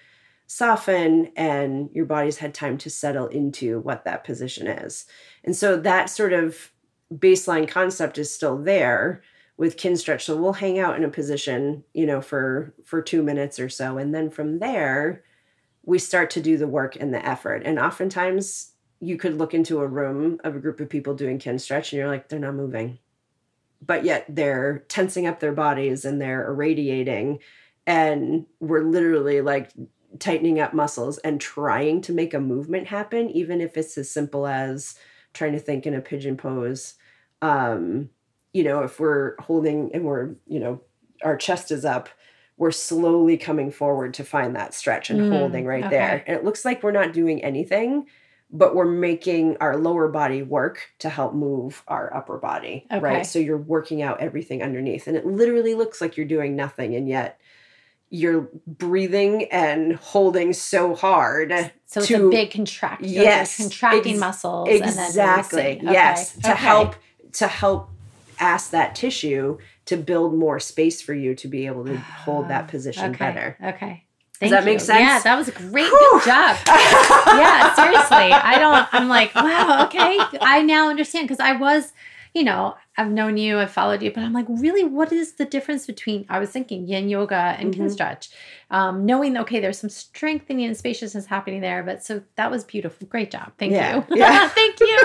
soften and your body's had time to settle into what that position is and so that sort of baseline concept is still there with Kinstretch so we'll hang out in a position you know for for two minutes or so and then from there we start to do the work and the effort and oftentimes you could look into a room of a group of people doing Kinstretch and you're like they're not moving. But yet they're tensing up their bodies and they're irradiating and we're literally like tightening up muscles and trying to make a movement happen even if it's as simple as trying to think in a pigeon pose. Um you know if we're holding and we're you know our chest is up we're slowly coming forward to find that stretch and Mm, holding right okay. there. And it looks like we're not doing anything but we're making our lower body work to help move our upper body Okay. right so you're working out everything underneath and it literally looks like you're doing nothing and yet you're breathing and holding so hard So it's to- a big contraction. Yes, contracting ex- muscles. exactly And then yes to okay. help to help ask that tissue to build more space for you to be able to hold that ah, position okay. better Okay. Does Thank that make sense? Yeah, that was a great Whew. good job. yeah, seriously. I don't, I'm like, wow, okay. I now understand because I was, you know, I've known you, I've followed you, but I'm like, really, what is the difference between, I was thinking yin yoga and kin Mhm. stretch? Um, knowing, okay, there's some strengthening and spaciousness happening there, but so that was beautiful. Great job. Thank Yeah, you. yeah. Thank you.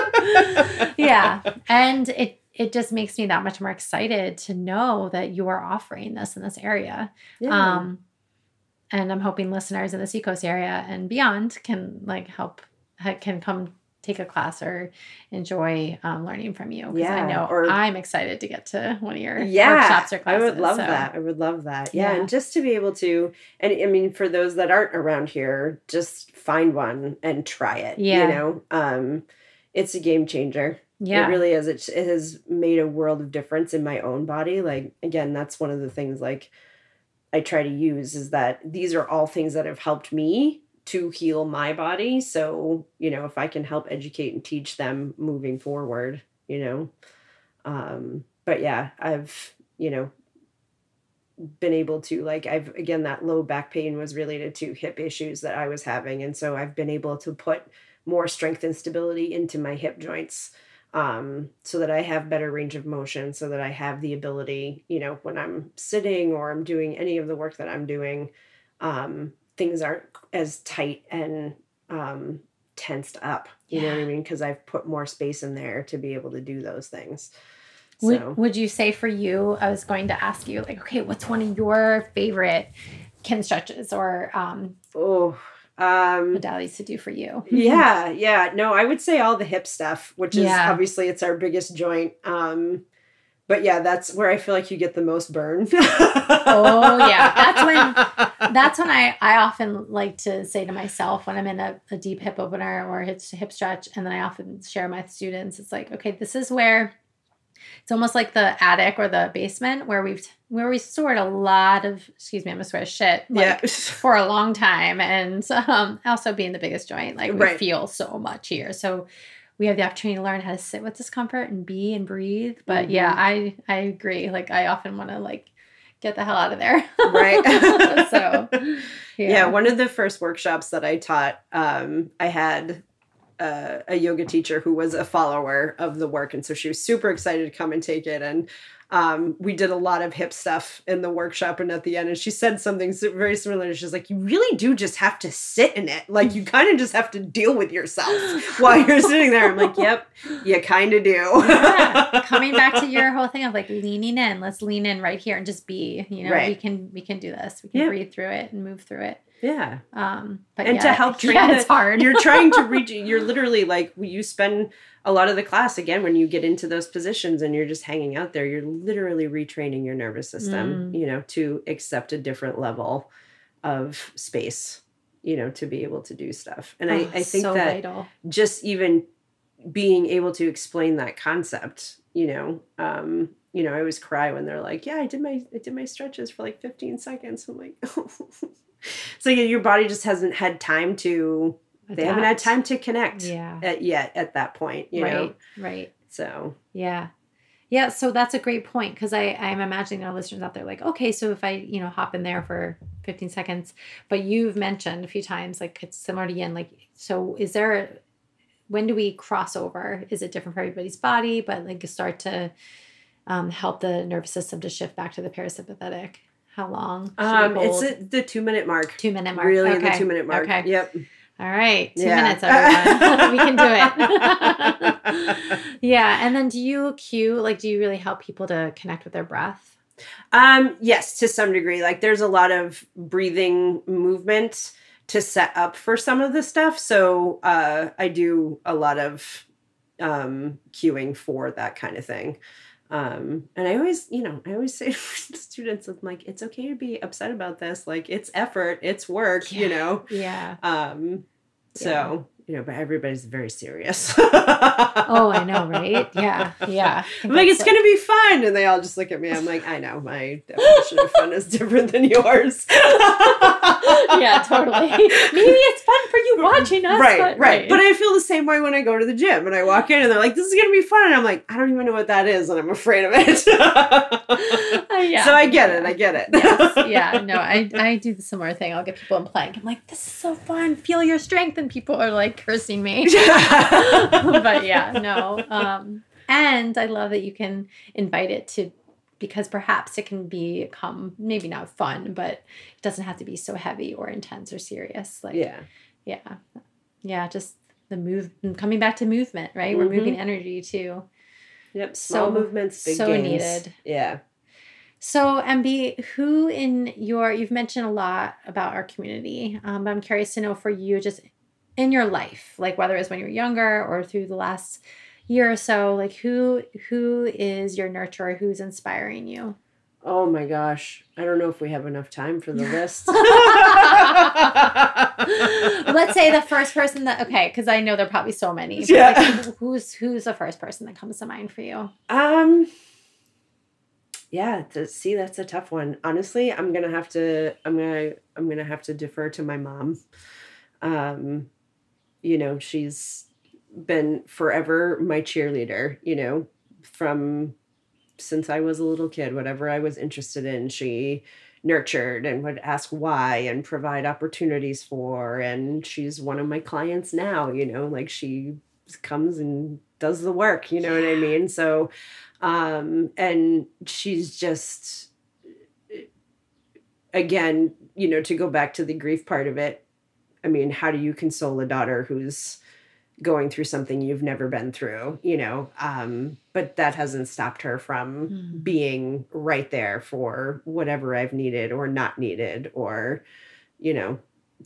yeah. And it, it just makes me that much more excited to know that you are offering this in this area. Yeah. Um, and I'm hoping listeners in the Seacoast area and beyond can like help can come take a class or enjoy um, learning from you. Yeah, I know or- I'm excited to get to one of your yeah workshops or classes. i would love so- that i would love that yeah. Yeah. and just to be able to and i mean for those that aren't around here just find one and try it Yeah. you know um it's a game changer Yeah. It really is. It, it has made a world of difference in my own body. Like, again, that's one of the things like I try to use is that these are all things that have helped me to heal my body. So, you know, if I can help educate and teach them moving forward, you know. Um, but yeah, I've, you know, been able to like I've again that low back pain was related to hip issues that I was having and so I've been able to put more strength and stability into my hip joints um, so that I have better range of motion, so that I have the ability, you know, when I'm sitting or I'm doing any of the work that I'm doing, um, things aren't as tight and um, tensed up. You know what I mean? Because I've put more space in there to be able to do those things. Would, would you say for you, I was going to ask you, like, okay, what's one of your favorite Kinstretches or um, oh, um, modalities to do for you? yeah, yeah. No, I would say all the hip stuff, which is Yeah. obviously it's our biggest joint. Um, but yeah, that's where I feel like you get the most burn. Oh, yeah. That's when- That's when I, I often like to say to myself when I'm in a, a deep hip opener or hip, hip stretch, and then I often share with my students, it's like, okay, this is where it's almost like the attic or the basement where we've where we stored a lot of excuse me, I'm gonna swear shit. Like, yeah. for a long time and um, also being the biggest joint like we Right. feel so much here so we have the opportunity to learn how to sit with discomfort and be and breathe. But mm-hmm. yeah, I I agree. Like I often want to like get the hell out of there. right. so yeah. yeah. one of the first workshops that I taught, um, I had uh, a yoga teacher who was a follower of the work, and so she was super excited to come and take it. And um, we did a lot of hip stuff in the workshop and at the end. And she said something very similar. She's like you really do just have to sit in it. Like you kind of just have to deal with yourself while you're sitting there. I'm like yep you kind of do. Yeah. coming back to your whole thing of like leaning in let's lean in right here and just be you know right. we can we can do this. We can breathe through it and move through it yeah. Um, but and yeah, to help train yeah, it's hard. you're trying to reach. You're literally like you spend a lot of the class again when you get into those positions and you're just hanging out there. You're literally retraining your nervous system. Mm. You know to accept a different level of space. You know to be able to do stuff. And oh, I I think so that vital. just even being able to explain that concept. You know. Um, you know, I always cry when they're like, "Yeah, I did my I did my stretches for like 15 seconds." I'm like, so yeah, your body just hasn't had time to. Adapt. They haven't had time to connect. Yeah. At, yet at that point, you right, know. Right. So. Yeah. Yeah, so that's a great point because I I'm imagining our listeners out there like, okay, so if I you know hop in there for 15 seconds, but you've mentioned a few times like it's similar to yin, like so is there when do we cross over? Is it different for everybody's body, but like start to um, help the nervous system to shift back to the parasympathetic? How long? Um, it's a, the two minute mark. Two minute mark. Really, okay. the two minute mark. Okay. Yep. All right, two yeah. minutes, everyone. we can do it. yeah, and then do you cue like do you really help people to connect with their breath? Um, yes, to some degree. Like there's a lot of breathing movement to set up for some of the stuff. So uh, I do a lot of um, cueing for that kind of thing. Um, and I always, you know, I always say to students, I'm like, it's okay to be upset about this. Like, it's effort, it's work, yeah. you know? Yeah. Um, so you know, but everybody's very serious. oh, I know, right? Yeah, yeah. I'm like, it's so. gonna be fun, and they all just look at me. I'm like, I know, my definition of fun is different than yours. yeah, totally. Maybe it's fun for you watching us, right, but, right, right. But I feel the same way when I go to the gym and I walk in, and they're like, "This is gonna be fun," and I'm like, I don't even know what that is, and I'm afraid of it. uh, yeah. So I get it. I get it. yes. Yeah. No, I I do the similar thing. I'll get people in plank. I'm like, this is so fun. Feel your strength, and people are like like cursing me. but yeah, no. Um, and I love that you can invite it to because perhaps it can become maybe not fun, but it doesn't have to be so heavy or intense or serious. Like yeah, yeah, yeah. Just the move, coming back to movement, right? Mm-hmm. We're moving energy too. Yep, small so, movements, big so gains. needed. Yeah. So, MB, who in your, you've mentioned a lot about our community, um, but I'm curious to know for you, just in your life like whether it's when you were younger or through the last year or so like who who is your nurturer? Who's inspiring you? Oh my gosh. I don't know if we have enough time for the list. Let's say the first person that okay because i know there are probably so many yeah. Like, who's who's the first person that comes to mind for you? Um yeah to see that's a tough one. Honestly i'm gonna have to i'm gonna i'm gonna have to defer to my mom. Um you know, she's been forever my cheerleader, you know, from since I was a little kid, whatever I was interested in, she nurtured and would ask why and provide opportunities for. And she's one of my clients now, you know, like she comes and does the work, you know yeah. what I mean? So, um, and she's just, again, you know, to go back to the grief part of it, I mean, how do you console a daughter who's going through something you've never been through, you know? Um, but that hasn't stopped her from mm. being right there for whatever I've needed or not needed, or, you know,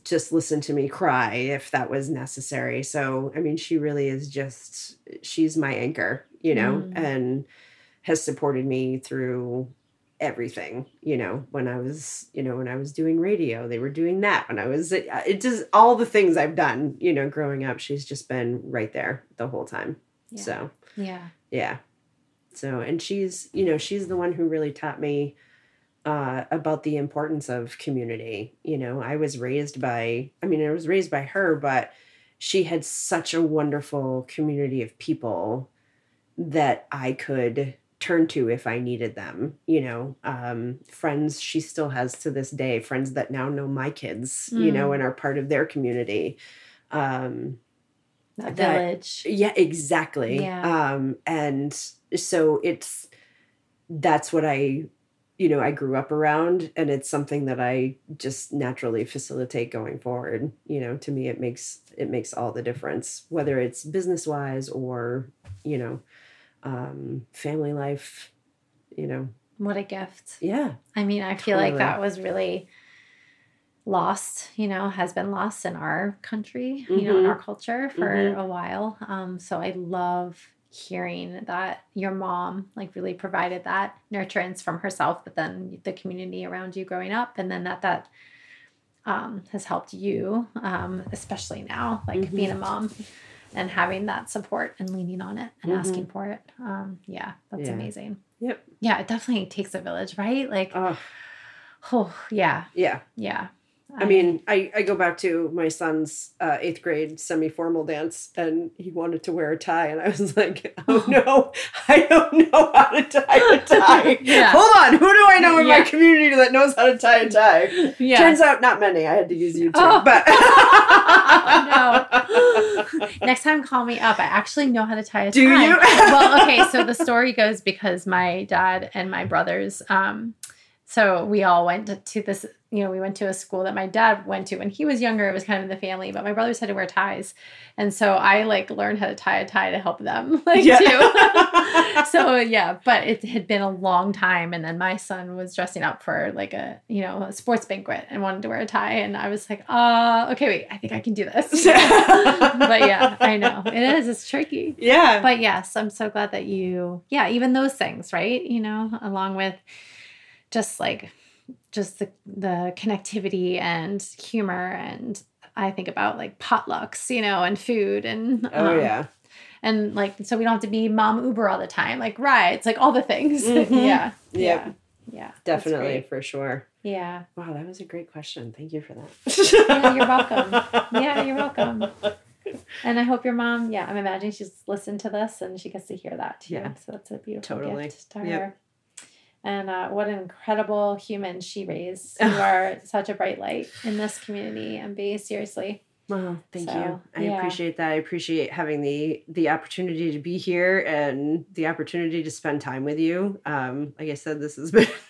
just listen to me cry if that was necessary. So, I mean, she really is just, she's my anchor, you know, mm. and has supported me through everything you know when i was you know when i was doing radio they were doing that. When i was uh, it just all the things i've done you know growing up she's just been right there the whole time. Yeah. so yeah. yeah. So and she's you know she's the one who really taught me uh, about the importance of community. You know i was raised by i mean i was raised by her but she had such a wonderful community of people that I could turn to if I needed them. You know, um, friends she still has to this day, friends that now know my kids, mm. you know, mm. and are part of their community. Um, that village. yeah, exactly. Yeah. Um, and so it's that's what I you know, I grew up around and it's something that I just naturally facilitate going forward. You know, to me it makes it makes all the difference, whether it's business wise or, you know, um, family life, you know. What a gift. Yeah. I mean, I feel totally. like that was really lost, you know, has been lost in our country, mm-hmm. you know, in mm-hmm. our culture for mm-hmm. a while. Um, so I love hearing that your mom like really provided that nurturance from herself but then the community around you growing up and then that that um, has helped you um, especially now like mm-hmm. being a mom and having that support and leaning on it and mm-hmm. asking for it um, yeah that's yeah. amazing yep yeah it definitely takes a village right like oh, oh yeah yeah yeah I mean, I, I go back to my son's uh, eighth grade semi formal dance, and he wanted to wear a tie, and I was like, "Oh no, I don't know how to tie a tie." yeah. Hold on, who do I know in yeah. my community that knows how to tie a tie? Yeah. Turns out, not many. I had to use YouTube, oh. but no. Next time, call me up. I actually know how to tie a do tie. Do you? well, okay. So the story goes because my dad and my brothers. Um, so we all went to this you know, we went to a school that my dad went to when he was younger. It was kind of in the family, but my brothers had to wear ties, and so I like learned how to tie a tie to help them, like yeah. too. so yeah, but it had been a long time, and then my son was dressing up for like a you know a sports banquet and wanted to wear a tie, and I was like, uh, okay, wait, I think I can do this. but yeah, I know it is. It's tricky. Yeah. But yes, I'm so glad that you, yeah, even those things, right? You know, along with just like just the the connectivity and humor and I think about like potlucks, you know, and food and oh um, yeah, and like so we don't have to be mom Uber all the time, like rides, like all the things. Mm-hmm. yeah, yep. yeah, yeah, definitely for sure. Yeah. Wow, that was a great question. Thank you for that. yeah, you're welcome. Yeah, you're welcome. And I hope your mom, yeah, I'm imagining she's listened to this and she gets to hear that too. Yeah. So that's a beautiful totally. gift to yep. And uh, what an incredible human she raised. You are such a bright light in this community, MB. Seriously. Well, thank so, you. I yeah. appreciate that. I appreciate having the the opportunity to be here and the opportunity to spend time with you. Um, like I said, this has been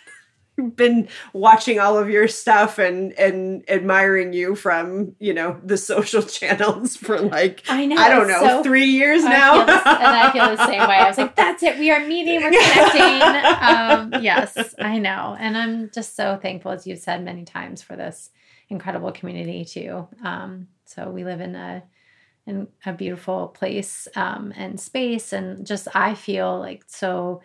been watching all of your stuff and and admiring you from you know the social channels for like I know I don't know so, three years I now, this, and I feel the same way. I was like, that's it. We are meeting. We're connecting. um, yes, I know, and I'm just so thankful, as you've said many times, for this incredible community too. Um, so we live in a in a beautiful place um, and space, and just I feel like so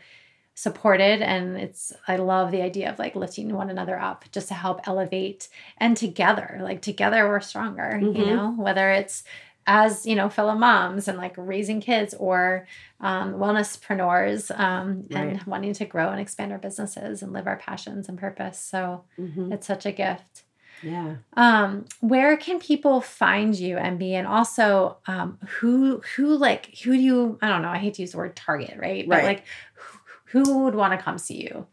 supported and it's i love the idea of like lifting one another up just to help elevate and together like together we're stronger mm-hmm. you know whether it's as you know fellow moms and like raising kids or um, wellnesspreneurs um, right. and wanting to grow and expand our businesses and live our passions and purpose so mm-hmm. it's such a gift yeah um where can people find you mb and also um who who like who do you i don't know i hate to use the word target right but right. like who would want to come see you?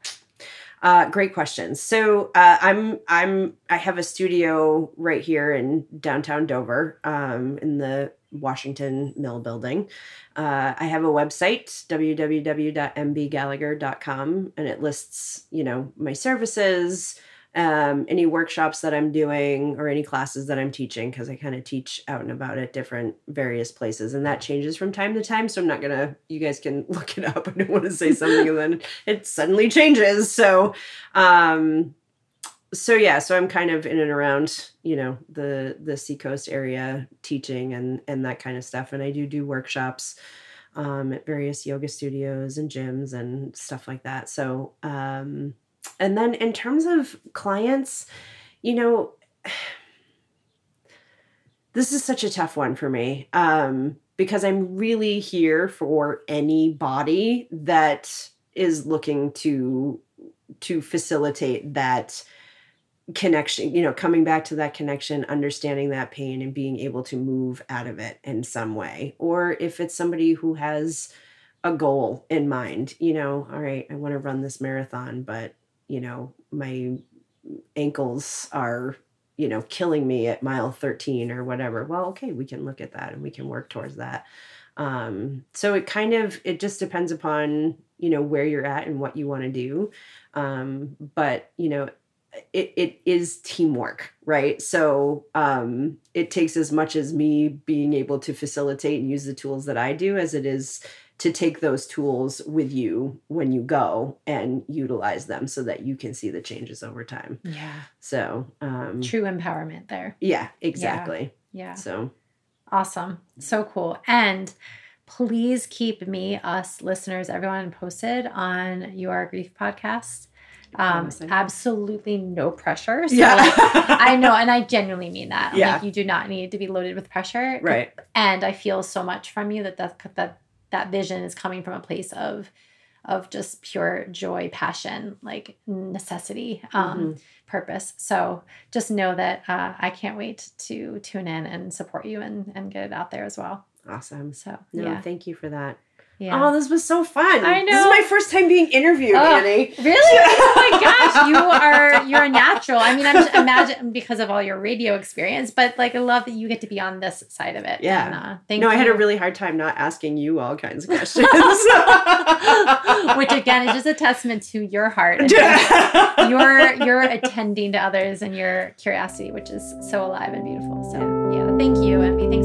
Uh, great question. So uh, I'm I'm I have a studio right here in downtown Dover, um, in the Washington Mill Building. Uh, I have a website www.mbgallagher.com, and it lists you know my services, um, any workshops that I'm doing or any classes that I'm teaching because I kind of teach out and about at different various places and that changes from time to time. So I'm not gonna. You guys can look it up. I don't want to say something and then it suddenly changes. So, um, so yeah, so I'm kind of in and around you know the the Seacoast area teaching and and that kind of stuff, and I do do workshops. Um, at various yoga studios and gyms and stuff like that. So, um, and then in terms of clients, you know, this is such a tough one for me um, because I'm really here for anybody that is looking to to facilitate that connection you know coming back to that connection understanding that pain and being able to move out of it in some way. Or if it's somebody who has a goal in mind you know all right i want to run this marathon but you know my ankles are you know killing me at mile 13 or whatever. Well okay we can look at that and we can work towards that. Um, so it kind of it just depends upon you know where you're at and what you want to do. Um, but you know it, it is teamwork right? So um, it takes as much as me being able to facilitate and use the tools that i do as it is to take those tools with you when you go and utilize them so that you can see the changes over time Yeah. so um, True empowerment there. yeah exactly Yeah. so Awesome. So cool. And please keep me, us listeners, everyone posted on your grief podcast. Um, Promise I will. absolutely no pressure. So yeah I know, and I genuinely mean that. Yeah. Like you do not need to be loaded with pressure. right And I feel so much from you that that that that vision is coming from a place of of just pure joy, passion, like necessity, um, Mhm. purpose. So just know that uh, I can't wait to tune in and support you and and get it out there as well. awesome So no yeah, thank you for that yeah. oh this was so fun I this is my first time being interviewed Oh, annie Really? Oh my gosh, you are you're a natural. I mean, I'm just imagine because of all your radio experience, but like I love that you get to be on this side of it. Yeah. And, uh, thank no you. i had a really hard time not asking you all kinds of questions which again is just a testament to your heart and your your attending to others and your curiosity, which is so alive and beautiful. So yeah, thank you, MB. Thanks